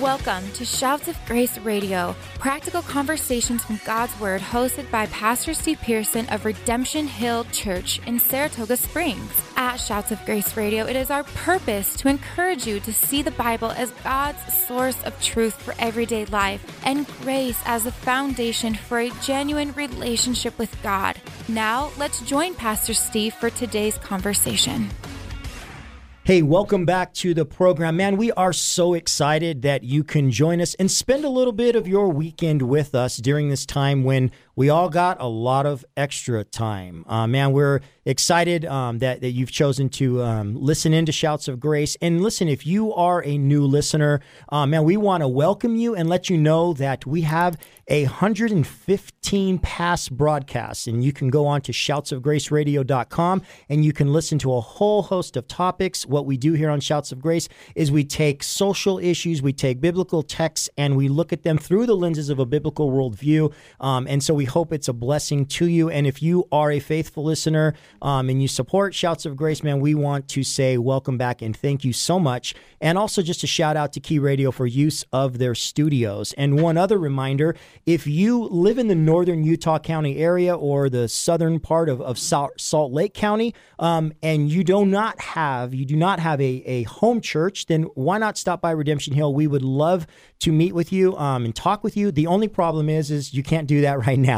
Welcome to Shouts of Grace Radio, practical conversations from God's Word, hosted by Pastor Steve Pearson of Redemption Hill Church in Saratoga Springs. At Shouts of Grace Radio, it is our purpose to encourage you to see the Bible as God's source of truth for everyday life and grace as the foundation for a genuine relationship with God. Now, let's join Pastor Steve for today's conversation. Hey, welcome back to the program. Man, we are so excited that you can join us and spend a little bit of your weekend with us during this time when we all got a lot of extra time. Uh, man, we're excited um, that, that you've chosen to um, listen into Shouts of Grace. And listen, if you are a new listener, uh, man, we want to welcome you and let you know that we have a 115 past broadcasts. And you can go on to shoutsofgraceradio.com and you can listen to a whole host of topics. What we do here on Shouts of Grace is we take social issues, we take biblical texts, and we look at them through the lenses of a biblical worldview. Um, and so we hope it's a blessing to you. And if you are a faithful listener um, and you support Shouts of Grace, man, we want to say welcome back and thank you so much. And also just a shout out to Key Radio for use of their studios. And one other reminder if you live in the northern Utah County area or the southern part of, of Salt Lake County, um, and you do not have you do not have a, a home church, then why not stop by Redemption Hill? We would love to meet with you um, and talk with you. The only problem is is you can't do that right now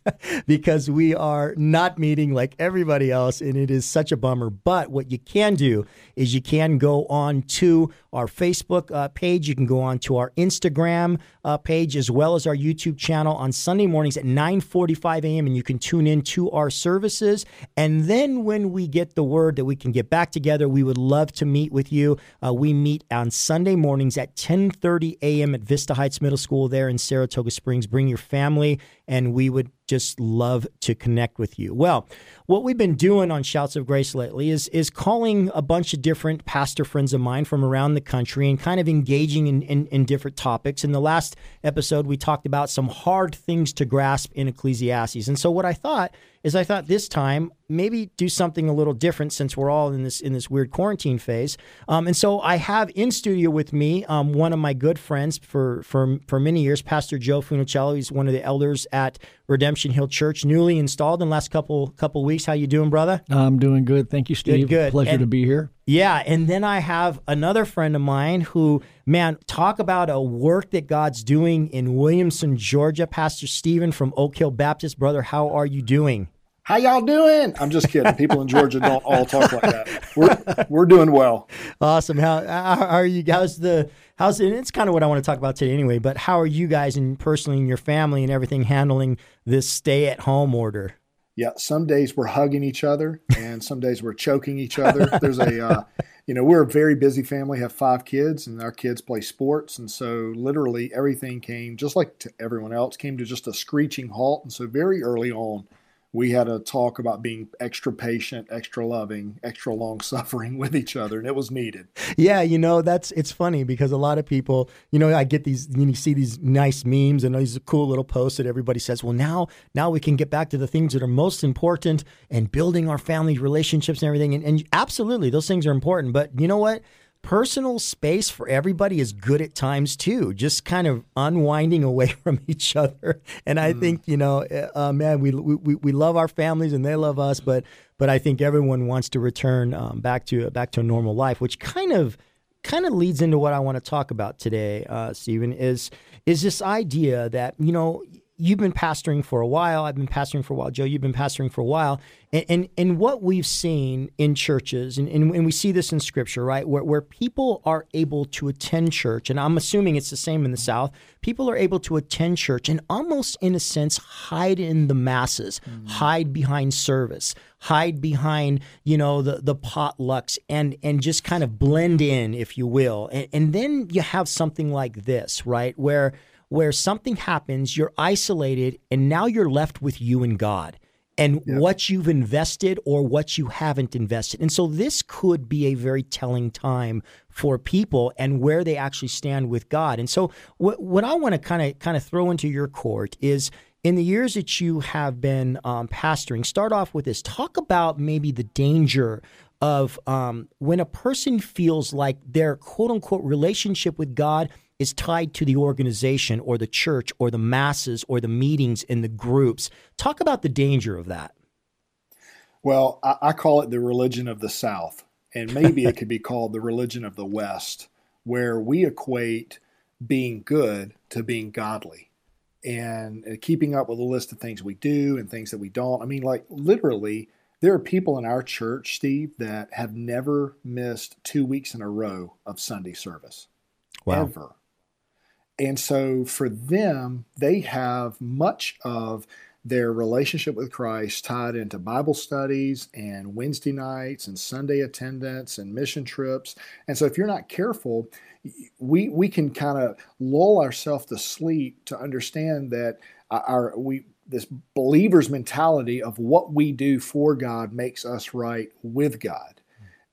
because we are not meeting like everybody else, and it is such a bummer. But what you can do is you can go on to our Facebook uh, page. You can go on to our Instagram uh, page as well as our YouTube channel on Sunday mornings at 9:45 a.m. and you can tune in to our services. And then when we get the word that we can get back together, we would love to meet with you. Uh, we meet on Sunday mornings at 10:30 a.m at Vista Heights Middle School there in Saratoga Springs. Bring your family, and we would just love to connect with you. Well, what we've been doing on Shouts of Grace lately is is calling a bunch of different pastor friends of mine from around the country and kind of engaging in, in, in different topics. In the last episode, we talked about some hard things to grasp in Ecclesiastes. And so what I thought is I thought this time maybe do something a little different since we're all in this in this weird quarantine phase. Um, and so I have in studio with me um, one of my good friends for for for many years, Pastor Joe Funicello. He's one of the elders at Redemption Hill Church, newly installed in the last couple couple weeks. How you doing, brother? I'm doing good. Thank you, Steve. Good. good. Pleasure and, to be here. Yeah, and then I have another friend of mine who, man, talk about a work that God's doing in Williamson, Georgia. Pastor Stephen from Oak Hill Baptist, brother. How are you doing? How y'all doing? I'm just kidding. People in Georgia don't all talk like that. We're we're doing well. Awesome. How, how are you? How's the how's and it's kind of what I want to talk about today anyway. But how are you guys and personally and your family and everything handling this stay at home order? Yeah, some days we're hugging each other, and some days we're choking each other. There's a, uh, you know, we're a very busy family. Have five kids, and our kids play sports, and so literally everything came just like to everyone else came to just a screeching halt. And so very early on, we had a talk about being extra patient, extra loving, extra long suffering with each other, and it was needed. Yeah, you know that's it's funny because a lot of people, you know, I get these, you, see these nice memes and these cool little posts that everybody says, well, now now we can get back to the things that are most important and building our family relationships and everything, and, and absolutely those things are important. But you know what? Personal space for everybody is good at times too. Just kind of unwinding away from each other. And I mm. think you know, uh, uh, man, we, we we love our families and they love us, but but I think everyone wants to return um, back to back to a normal life, which kind of kind of leads into what I want to talk about today, uh, Stephen. Is is this idea that you know you've been pastoring for a while. I've been pastoring for a while. Joe, you've been pastoring for a while. And, and, and what we've seen in churches, and, and, and, we see this in scripture, right, where, where people are able to attend church, and I'm assuming it's the same in the South, people are able to attend church and almost, in a sense, hide in the masses, mm. hide behind service, hide behind, you know, the, the potlucks, and, and just kind of blend in, if you will. And, and then you have something like this, right, where – where something happens, you're isolated, and now you're left with you and God and what you've invested or what you haven't invested. And so this could be a very telling time for people and where they actually stand with God. And so what, what I want to kind of kind of throw into your court is in the years that you have been um, pastoring, start off with this. Talk about maybe the danger of um, when a person feels like their quote unquote relationship with God is tied to the organization or the church or the masses or the meetings in the groups. Talk about the danger of that. Well, I, I call it the religion of the South, and maybe it could be called the religion of the West, where we equate being good to being godly and uh, keeping up with a list of things we do and things that we don't. I mean, like literally, there are people in our church, Steve, that have never missed two weeks in a row of Sunday service. Wow. Ever. And so for them, they have much of their relationship with Christ tied into Bible studies and Wednesday nights and Sunday attendance and mission trips. And so if you're not careful, we we can kind of lull ourselves to sleep to understand that our we this believer's mentality of what we do for God makes us right with God.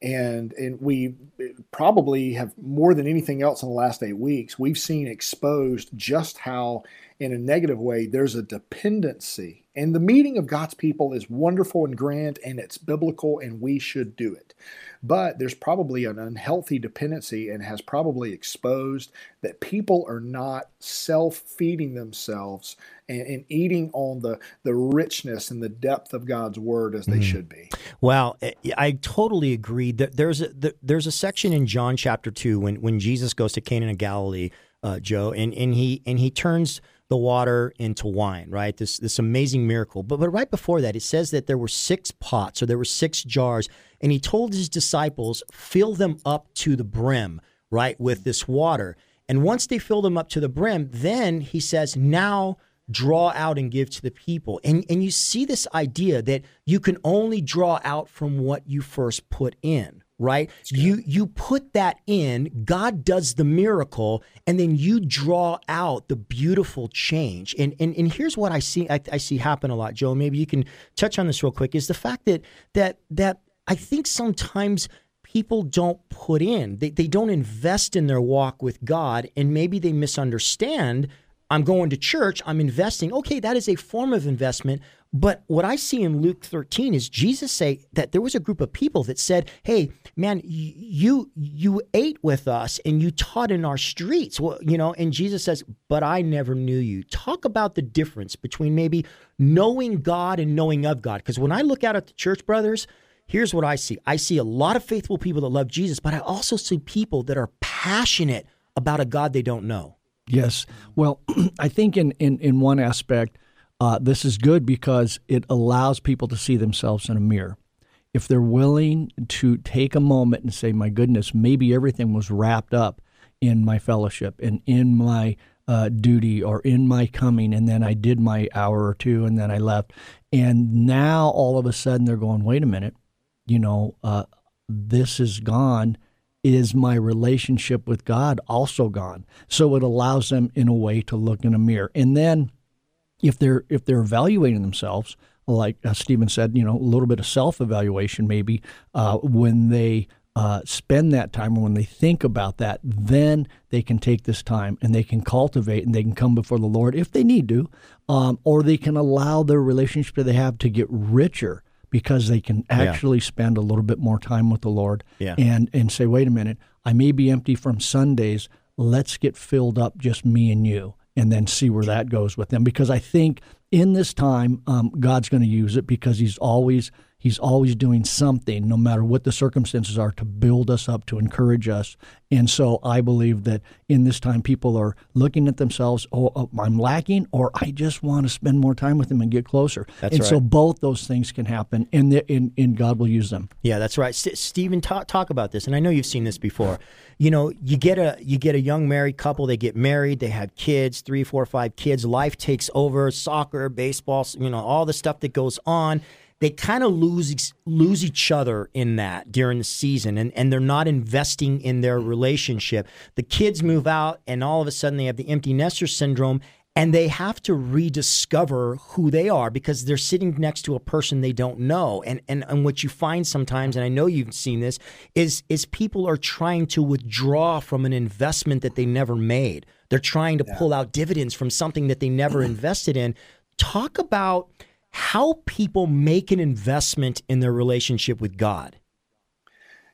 And and we eh, probably have more than anything else in the last eight weeks, we've seen exposed just how in a negative way there's a dependency and the meeting of God's people is wonderful and grand and it's biblical and we should do it. But there's probably an unhealthy dependency and has probably exposed that people are not self feeding themselves and, and, eating on the, the richness and the depth of God's word as they mm. should be. Well, eh, I totally agree. There's a, there's a section in John chapter 2 when, when Jesus goes to Cana of Galilee, uh, Joe, and, and, he, and he turns the water into wine, right? This this amazing miracle. But but right before that, it says that there were six pots or there were six jars, and he told his disciples, fill them up to the brim, right, with this water. And once they fill them up to the brim, then he says, now draw out and give to the people. And and you see this idea that you can only draw out from what you first put in right? You you put that in, God does the miracle, and then you draw out the beautiful change. And and, and here's what I see I, I see happen a lot, Joe. Maybe you can touch on this real quick. Is the fact that that that I think sometimes people don't put in they, they don't invest in their walk with god and maybe they misunderstand i'm going to church i'm investing okay that is a form of investment but what I see in Luke 13 is Jesus say that there was a group of people that said, "Hey, man, you you ate with us and you taught in our streets." Well, you know, and Jesus says, "But I never knew you." Talk about the difference between maybe knowing God and knowing of God. Because when I look out at the church brothers, here's what I see. I see a lot of faithful people that love Jesus, but I also see people that are passionate about a God they don't know. Yes. Well, I think in in in one aspect uh, this is good because it allows people to see themselves in a mirror. If they're willing to take a moment and say, my goodness, maybe everything was wrapped up in my fellowship and in my uh, duty or in my coming, and then I did my hour or two and then I left. And now all of a sudden they're going, wait a minute, you know, uh, this is gone is my relationship with God also gone? So it allows them in a way to look in a mirror. And then if they're if they're evaluating themselves, like uh, Stephen said, you know, a little bit of self evaluation maybe uh, when they uh, spend that time or when they think about that, then they can take this time and they can cultivate and they can come before the Lord if they need to, um, or they can allow their relationship that they have to get richer because they can actually yeah. spend a little bit more time with the Lord yeah. and and say, wait a minute, I may be empty from Sundays. Let's get filled up, just me and you and then see where that goes with them. Because I think in this time, um, God's going to use it because He's always He's always doing something, no matter what the circumstances are, to build us up, to encourage us. And so I believe that in this time, people are looking at themselves, oh, oh I'm lacking, or I just want to spend more time with Him and get closer. That's and right. so both those things can happen, and, the, and, and God will use them. Yeah, that's right. S- Stephen, talk, talk about this, and I know you've seen this before. You know, you get a you get a young married couple. They get married. They have kids, three, four, five kids. Life takes over. Soccer, baseball, you know, all the stuff that goes on they kind of lose lose each other in that during the season and, and they're not investing in their relationship. The kids move out and all of a sudden they have the empty nester syndrome and they have to rediscover who they are because they're sitting next to a person they don't know. And and, and what you find sometimes, and I know you've seen this, is is people are trying to withdraw from an investment that they never made. They're trying to yeah. pull out dividends from something that they never invested in. Talk about how people make an investment in their relationship with God.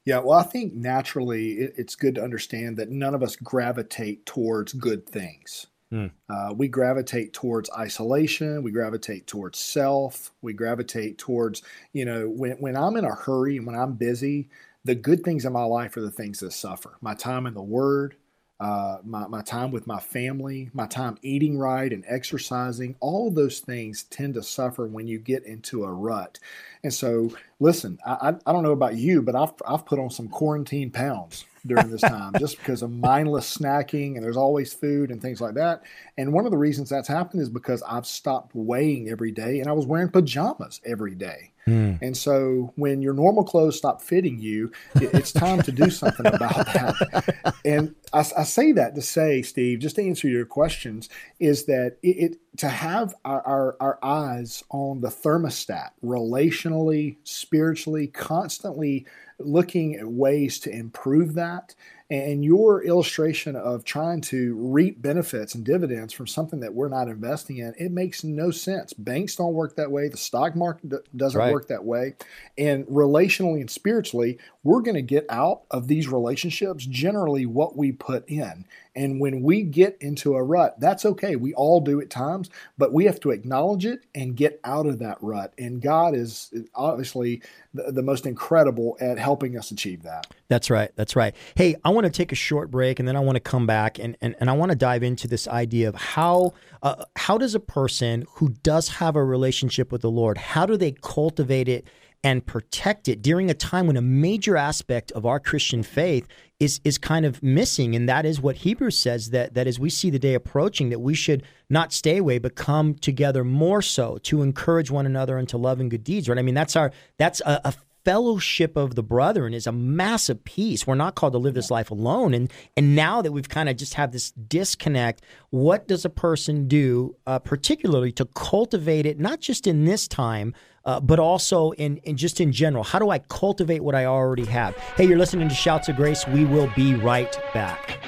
Yeah, well, I think naturally it, it's good to understand that none of us gravitate towards good things. Mm. Uh, we gravitate towards isolation. We gravitate towards self. We gravitate towards, you know, when, when I'm in a hurry and when I'm busy, the good things in my life are the things that suffer. My time in the Word, uh, my, my time with my family, my time eating right and exercising, all those things tend to suffer when you get into a rut. And so, listen, I, I don't know about you, but I've, I've put on some quarantine pounds during this time just because of mindless snacking and there's always food and things like that. And one of the reasons that's happened is because I've stopped weighing every day and I was wearing pajamas every day. Mm. And so when your normal clothes stop fitting you, it, it's time to do something about that. And I, I, say that to say, Steve, just to answer your questions, is that it, it to have our, our, our eyes on the thermostat relationally, spiritually, constantly looking at ways to improve that and your illustration of trying to reap benefits and dividends from something that we're not investing in, it makes no sense. Banks don't work that way. The stock market doesn't right. work that way. And relationally and spiritually, we're going to get out of these relationships generally what we put in. And when we get into a rut, that's okay. We all do at times, but we have to acknowledge it and get out of that rut. And God is obviously the, the most incredible at helping us achieve that. That's right. That's right. Hey, I want to take a short break and then I want to come back and, and, and I want to dive into this idea of how uh, how does a person who does have a relationship with the Lord, how do they cultivate it and protect it during a time when a major aspect of our Christian faith is is kind of missing? And that is what Hebrews says that that as we see the day approaching that we should not stay away but come together more so to encourage one another and to love and good deeds right? I mean that's our that's a, a fellowship of the brethren is a massive piece. We're not called to live this life alone. And and now that we've kind of just have this disconnect, what does a person do, uh, particularly to cultivate it, not just in this time, uh, but also in, in just in general. How do I cultivate what I already have? Hey, you're listening to Shouts of Grace. We will be right back.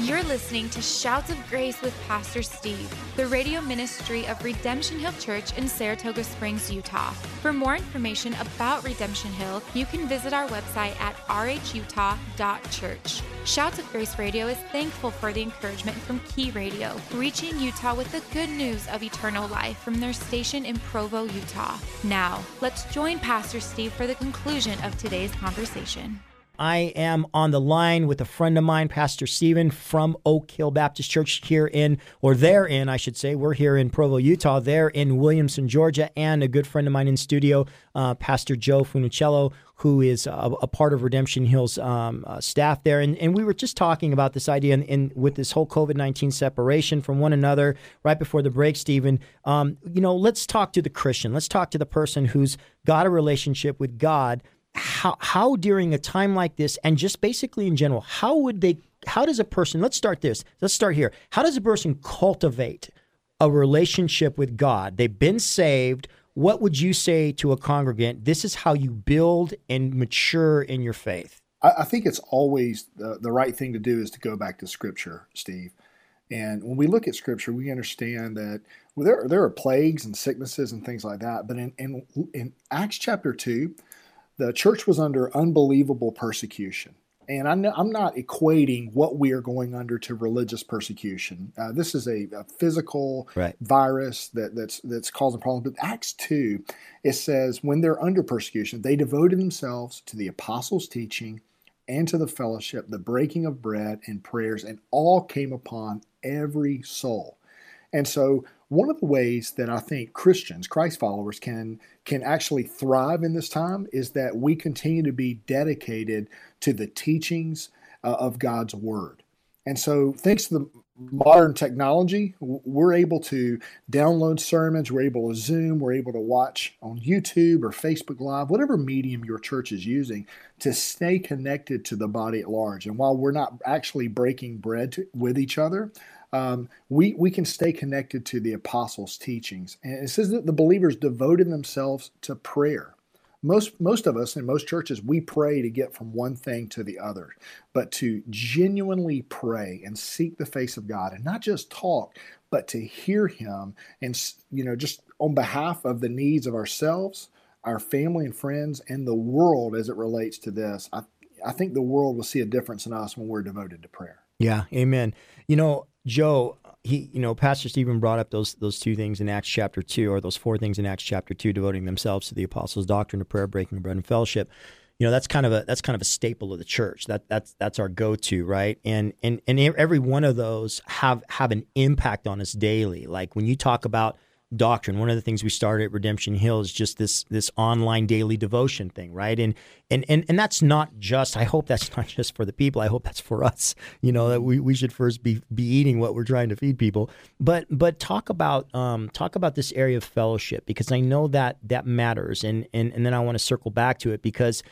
You're listening to Shouts of Grace with Pastor Steve, the radio ministry of Redemption Hill Church in Saratoga Springs, Utah. For more information about Redemption Hill, you can visit our website at rhutah.church. Shouts of Grace Radio is thankful for the encouragement from Key Radio, reaching Utah with the good news of eternal life from their station in Provo, Utah. Now, let's join Pastor Steve for the conclusion of today's conversation. I am on the line with a friend of mine, Pastor Stephen from Oak Hill Baptist Church here in, or there in, I should say. We're here in Provo, Utah. They're in Williamson, Georgia, and a good friend of mine in studio, uh, Pastor Joe Funicello, who is a, a part of Redemption Hill's um, uh, staff there. And, and we were just talking about this idea in, in with this whole COVID 19 separation from one another right before the break, Stephen. Um, you know, let's talk to the Christian. Let's talk to the person who's got a relationship with God how how during a time like this and just basically in general how would they how does a person let's start this let's start here. How does a person cultivate a relationship with god? They've been saved. What would you say to a congregant this is how you build and mature in your faith i, I think it's always the, the right thing to do is to go back to scripture steve. And when we look at scripture we understand that well, there, there are plagues and sicknesses and things like that. But in, in, in acts chapter 2 the church was under unbelievable persecution. And I'm not equating what we are going under to religious persecution. Uh, this is a, a physical right. virus that, that's that's causing problems. But Acts two, it says when they're under persecution, they devoted themselves to the apostles' teaching and to the fellowship, the breaking of bread and prayers, and all came upon every soul. And so one of the ways that I think Christians, Christ followers, can can actually thrive in this time is that we continue to be dedicated to the teachings uh, of God's Word. And so, thanks to the modern technology, we're able to download sermons, we're able to Zoom, we're able to watch on YouTube or Facebook Live, whatever medium your church is using, to stay connected to the body at large. And while we're not actually breaking bread to, with each other, um, we, we can stay connected to the apostles' teachings. And it says that the believers devoted themselves to prayer. Most, most of us in most churches, we pray to get from one thing to the other, but to genuinely pray and seek the face of God and not just talk, but to hear Him and, you know, just on behalf of the needs of ourselves, our family and friends, and the world as it relates to this. I, I think the world will see a difference in us when we're devoted to prayer. Yeah, amen. You know, Joe, he, you know, Pastor Stephen brought up those those two things in Acts chapter two, or those four things in Acts chapter two, devoting themselves to the apostles' doctrine of prayer, breaking bread, and fellowship. You know, that's kind of a that's kind of a staple of the church. That that's that's our go to, right? And and and every one of those have have an impact on us daily. Like when you talk about doctrine. One of the things we started at Redemption Hill is just this this online daily devotion thing, right? And and and and that's not just. I hope that's not just for the people. I hope that's for us. You know that we, we should first be be eating what we're trying to feed people. But but talk about um, talk about this area of fellowship because I know that that matters. And and and then I want to circle back to it because.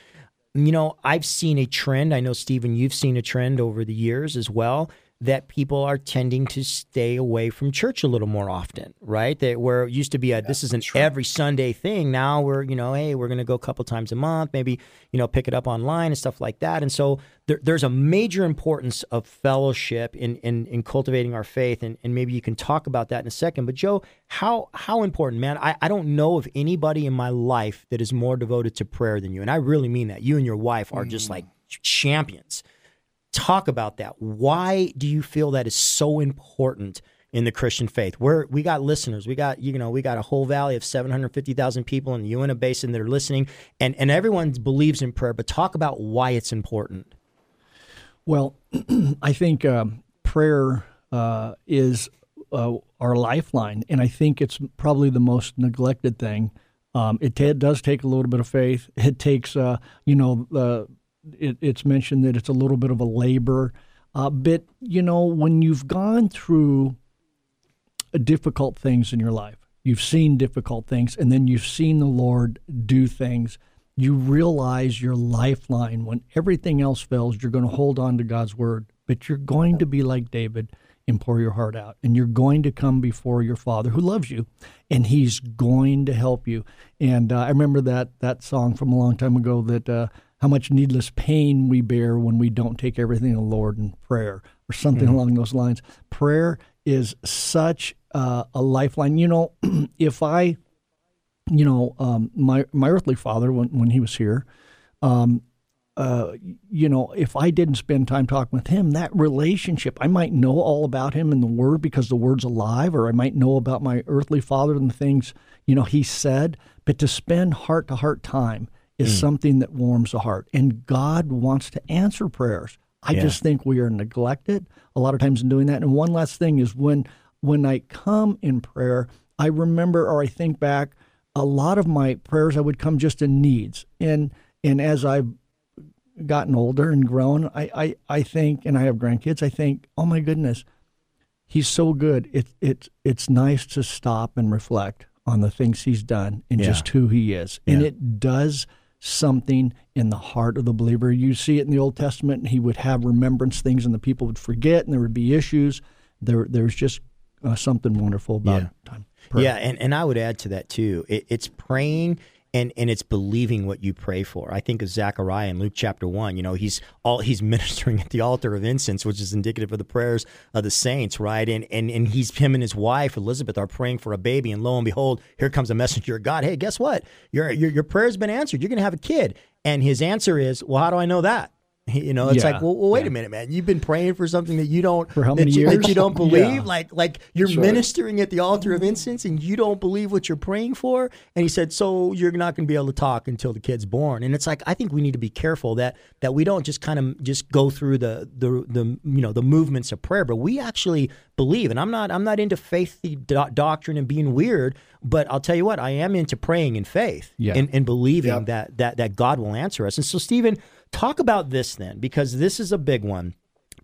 You know, I've seen a trend. I know, Stephen, you've seen a trend over the years as well that people are tending to stay away from church a little more often, right? That where it used to be a this is an right. every Sunday thing. Now we're you know, hey, we're going to go a couple times a month, maybe you know, pick it up online and stuff like that. And so there, there's a major importance of fellowship in in, in cultivating our faith, and, and maybe you can talk about that in a second. But Joe, how how important, man? I, I don't know of anybody in my life that is more devoted to prayer than you, and I really mean that. You and your wife are mm. just like champions talk about that. Why do you feel that is so important in the Christian faith? We're, we got listeners. We got you know we got a whole valley of seven hundred fifty thousand people in the Uinta Basin that are listening, and and everyone believes in prayer. But talk about why it's important. Well, I think um, prayer uh, is uh, our lifeline, and I think it's probably the most neglected thing. Um, it, t- it, does take a little bit of faith. It takes, uh, you know, uh, it, it's mentioned that it's a little bit of a labor. Uh, but, you know, when you've gone through difficult things in your life, you've seen difficult things, and then you've seen the Lord do things, you realize your lifeline. When everything else fails, you're going to hold on to God's word, but you're going to be like David and pour your heart out. And you're going to come before your Father who loves you, and He's going to help you. And uh, I remember that that song from a long time ago that uh, how much needless pain we bear when we don't take everything to the Lord in prayer or something mm-hmm. along those lines. Prayer is such uh, a lifeline. You know, if I, you know, um, my my earthly father when when he was here, um, uh, you know, if I didn't spend time talking with him, that relationship, I might know all about him in the Word because the Word's alive, or I might know about my earthly father and the things, you know, he said. But to spend heart to heart time is mm. something that warms the heart. And God wants to answer prayers. I yeah. just think we are neglected a lot of times in doing that. And one last thing is when when I come in prayer, I remember or I think back a lot of my prayers I would come just in needs. And and as I've gotten older and grown, I, I, I think and I have grandkids, I think, oh my goodness, he's so good. It, it, it's nice to stop and reflect on the things he's done and yeah. just who he is. And yeah. it does something in the heart of the believer. You see it in the Old Testament, and he would have remembrance things, and the people would forget, and there would be issues. There, there's just uh, something wonderful about yeah. time. Prayer. Yeah, and, and I would add to that too. It, it's praying and and it's believing what you pray for. I think of Zechariah in Luke chapter one. You know, he's all he's ministering at the altar of incense, which is indicative of the prayers of the saints, right? And and and he's him and his wife Elizabeth are praying for a baby, and lo and behold, here comes a messenger of God. Hey, guess what? Your your your prayer's been answered. You're going to have a kid. And his answer is, well, how do I know that? You know, it's yeah, like, well, well wait yeah. a minute, man. You've been praying for something that you don't for how many that you, years that you don't believe. Yeah. Like, like you're sure. ministering at the altar of incense, and you don't believe what you're praying for. And he said, so you're not going to be able to talk until the kid's born. And it's like, I think we need to be careful that that we don't just kind of just go through the the the you know the movements of prayer, but we actually believe. And I'm not I'm not into faith do- doctrine and being weird, but I'll tell you what, I am into praying in faith and, and believing that that that God will answer us. And so, Stephen Talk about this then, because this is a big one.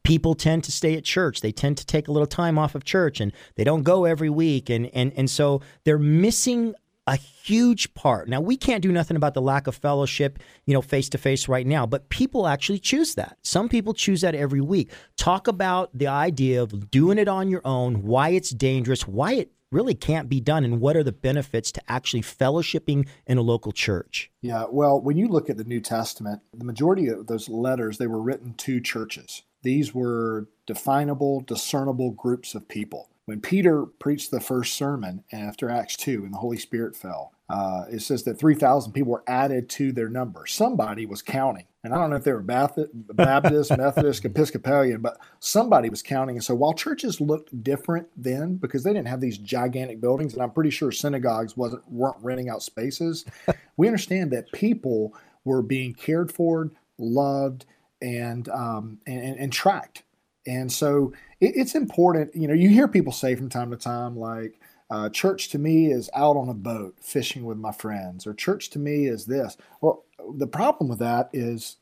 People tend to stay at church. They tend to take a little time off of church and they don't go every week. And, and, and so they're missing a huge part. Now, we can't do nothing about the lack of fellowship, you know, face to face right now, but people actually choose that. Some people choose that every week. Talk about the idea of doing it on your own, why it's dangerous, why it really can't be done and what are the benefits to actually fellowshipping in a local church? Yeah well when you look at the new testament the majority of those letters they were written to churches. These were definable discernible groups of people when peter preached the first sermon after acts 2 and the holy spirit fell uh, it says that 3,000 people were added to their number. Somebody was counting. And I don't know if they were Baptist, Methodist, Episcopalian, but somebody was counting. And so while churches looked different then because they didn't have these gigantic buildings, and I'm pretty sure synagogues wasn't weren't renting out spaces, we understand that people were being cared for, loved, and um, and, and tracked. And so it, it's important. You know, you hear people say from time to time, like, uh, church to me is out on a boat fishing with my friends, or church to me is this. Well, the problem with that is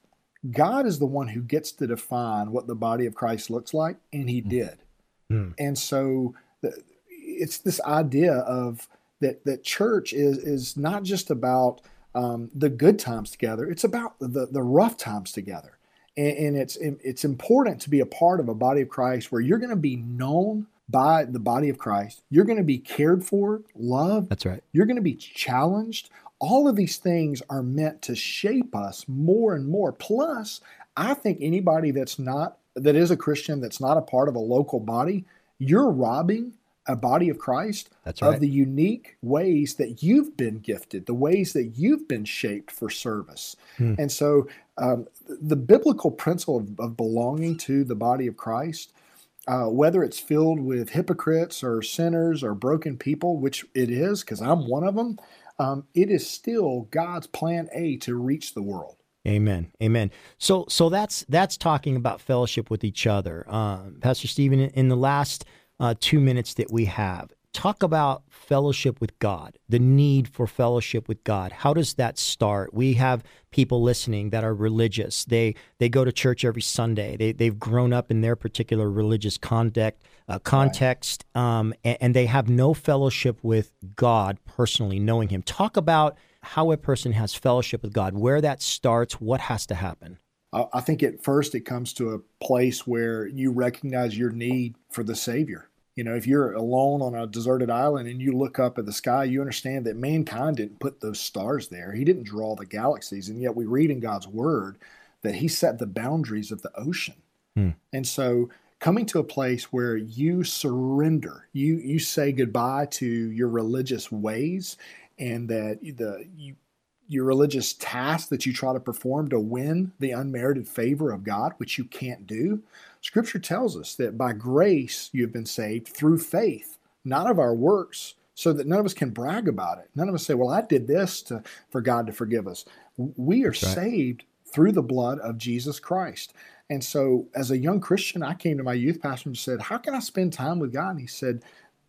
God is the one who gets to define what the body of Christ looks like, and He did. Mm. And so the, it's this idea of that that church is is not just about um, the good times together; it's about the the rough times together. And, and it's it's important to be a part of a body of Christ where you're going to be known by the body of Christ. You're going to be cared for, loved. That's right. You're going to be challenged. All of these things are meant to shape us more and more. Plus, I think anybody that's not that is a Christian that's not a part of a local body, you're robbing a body of Christ right. of the unique ways that you've been gifted, the ways that you've been shaped for service. Hmm. And so, um, the biblical principle of, of belonging to the body of Christ uh, whether it's filled with hypocrites or sinners or broken people, which it is, because I'm one of them, um, it is still God's plan A to reach the world. Amen. Amen. So, so that's that's talking about fellowship with each other, um, Pastor Stephen. In the last uh, two minutes that we have, talk about fellowship with God, the need for fellowship with God. How does that start? We have people listening that are religious. They they go to church every Sunday. They they've grown up in their particular religious context, uh, context, right. um, and, and they have no fellowship with God personally, knowing Him. Talk about how a person has fellowship with God, where that starts, what has to happen. I think at first it comes to a place where you recognize your need for the Savior you know, if you're alone on a deserted island and you look up at the sky, you understand that mankind didn't put those stars there. He didn't draw the galaxies. And yet we read in God's word that He set the boundaries of the ocean. Hmm. And so coming to a place where you surrender, you you say goodbye to your religious ways and that the you your religious task that you try to perform to win the unmerited favor of God, which you can't do. Scripture tells us that by grace you have been saved through faith, not of our works, so that none of us can brag about it. None of us say, Well, I did this to, for God to forgive us. We are right. saved through the blood of Jesus Christ. And so, as a young Christian, I came to my youth pastor and said, How can I spend time with God? And he said,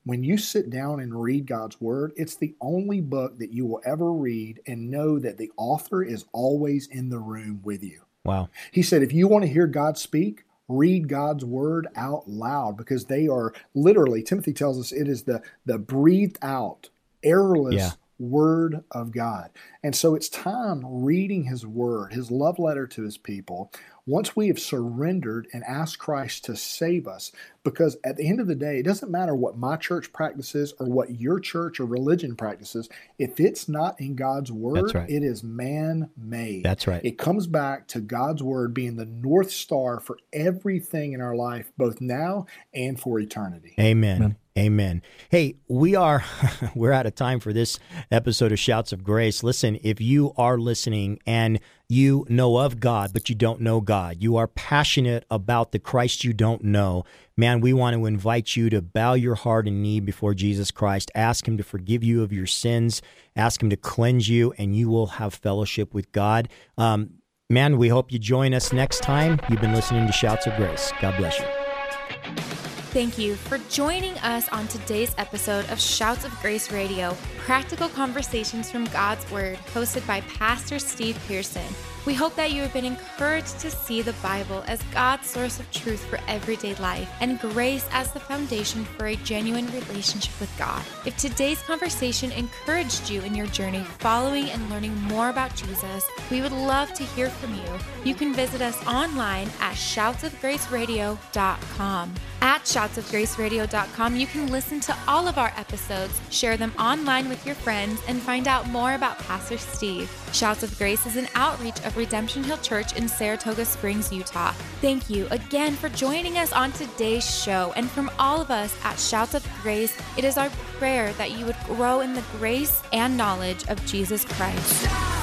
when you sit down and read God's Word, it's the only book that you will ever read and know that the author is always in the room with you. Wow. He said, if you want to hear God speak, read God's Word out loud because they are literally, Timothy tells us it is the, the breathed out, errorless yeah. Word of God. And so it's time reading His Word, His love letter to His people, once we have surrendered and asked Christ to save us, because at the end of the day, it doesn't matter what my church practices or what your church or religion practices. If it's not in God's word, right. it is man made. That's right. It comes back to God's word being the North Star for everything in our life, both now and for eternity. Amen. Amen. Amen. Hey, we are we're out of time for this episode of Shouts of Grace. Listen, if you are listening and you know of God, but you don't know God. You are passionate about the Christ you don't know. Man, we want to invite you to bow your heart and knee before Jesus Christ. Ask Him to forgive you of your sins. Ask Him to cleanse you, and you will have fellowship with God. Um, man, we hope you join us next time. You've been listening to Shouts of Grace. God bless you. Thank you for joining us on today's episode of Shouts of Grace Radio, practical conversations from God's Word, hosted by Pastor Steve Pearson. We hope that you have been encouraged to see the Bible as God's source of truth for everyday life and grace as the foundation for a genuine relationship with God. If today's conversation encouraged you in your journey following and learning more about Jesus, we would love to hear from you. You can visit us online at shoutsofgraceradio.com. At shoutsofgraceradio.com, you can listen to all of our episodes, share them online with your friends, and find out more about Pastor Steve. Shouts of Grace is an outreach of of Redemption Hill Church in Saratoga Springs, Utah. Thank you again for joining us on today's show. And from all of us at Shouts of Grace, it is our prayer that you would grow in the grace and knowledge of Jesus Christ.